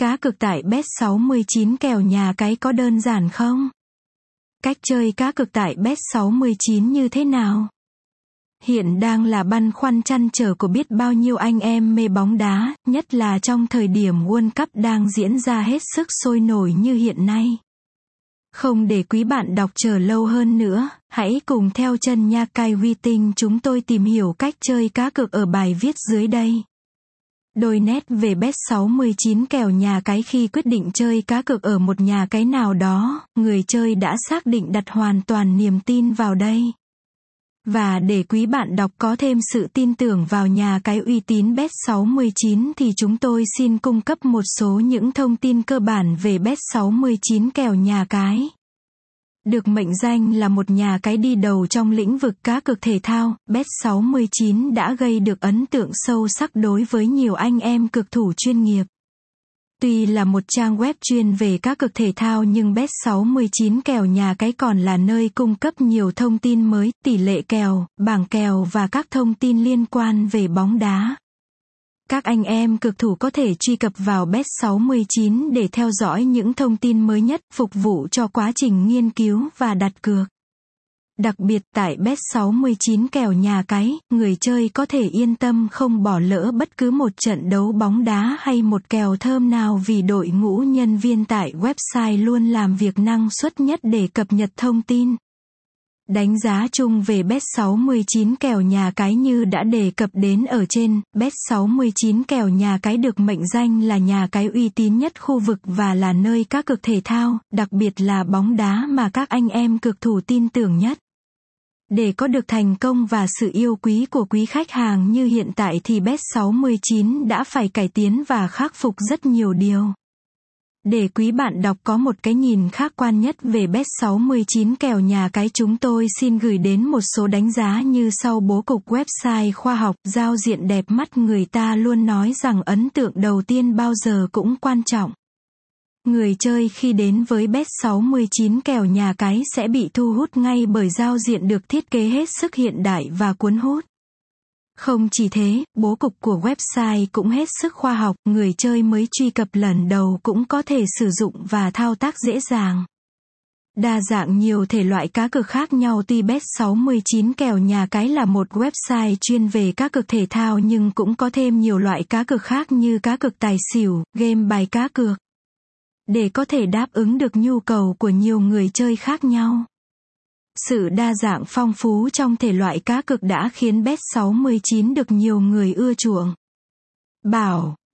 cá cược tại Bet69 kèo nhà cái có đơn giản không? Cách chơi cá cược tại Bet69 như thế nào? Hiện đang là băn khoăn chăn trở của biết bao nhiêu anh em mê bóng đá, nhất là trong thời điểm World Cup đang diễn ra hết sức sôi nổi như hiện nay. Không để quý bạn đọc chờ lâu hơn nữa, hãy cùng theo chân nha cai vi tinh chúng tôi tìm hiểu cách chơi cá cược ở bài viết dưới đây. Đôi nét về bet 69 kèo nhà cái khi quyết định chơi cá cược ở một nhà cái nào đó, người chơi đã xác định đặt hoàn toàn niềm tin vào đây. Và để quý bạn đọc có thêm sự tin tưởng vào nhà cái uy tín Bet69 thì chúng tôi xin cung cấp một số những thông tin cơ bản về Bet69 kèo nhà cái. Được mệnh danh là một nhà cái đi đầu trong lĩnh vực cá cược thể thao, Bet69 đã gây được ấn tượng sâu sắc đối với nhiều anh em cực thủ chuyên nghiệp. Tuy là một trang web chuyên về các cực thể thao nhưng Bet69 kèo nhà cái còn là nơi cung cấp nhiều thông tin mới, tỷ lệ kèo, bảng kèo và các thông tin liên quan về bóng đá. Các anh em cực thủ có thể truy cập vào Bet69 để theo dõi những thông tin mới nhất phục vụ cho quá trình nghiên cứu và đặt cược. Đặc biệt tại Bet69 kèo nhà cái, người chơi có thể yên tâm không bỏ lỡ bất cứ một trận đấu bóng đá hay một kèo thơm nào vì đội ngũ nhân viên tại website luôn làm việc năng suất nhất để cập nhật thông tin. Đánh giá chung về Bet69 kèo nhà cái như đã đề cập đến ở trên, Bet69 kèo nhà cái được mệnh danh là nhà cái uy tín nhất khu vực và là nơi các cực thể thao, đặc biệt là bóng đá mà các anh em cực thủ tin tưởng nhất. Để có được thành công và sự yêu quý của quý khách hàng như hiện tại thì Bet69 đã phải cải tiến và khắc phục rất nhiều điều. Để quý bạn đọc có một cái nhìn khác quan nhất về Bet69 kèo nhà cái chúng tôi xin gửi đến một số đánh giá như sau bố cục website khoa học, giao diện đẹp mắt người ta luôn nói rằng ấn tượng đầu tiên bao giờ cũng quan trọng. Người chơi khi đến với Bet69 kèo nhà cái sẽ bị thu hút ngay bởi giao diện được thiết kế hết sức hiện đại và cuốn hút. Không chỉ thế, bố cục của website cũng hết sức khoa học, người chơi mới truy cập lần đầu cũng có thể sử dụng và thao tác dễ dàng. Đa dạng nhiều thể loại cá cược khác nhau tuy Bet69 kèo nhà cái là một website chuyên về cá cược thể thao nhưng cũng có thêm nhiều loại cá cược khác như cá cược tài xỉu, game bài cá cược để có thể đáp ứng được nhu cầu của nhiều người chơi khác nhau. Sự đa dạng phong phú trong thể loại cá cược đã khiến Bet69 được nhiều người ưa chuộng. Bảo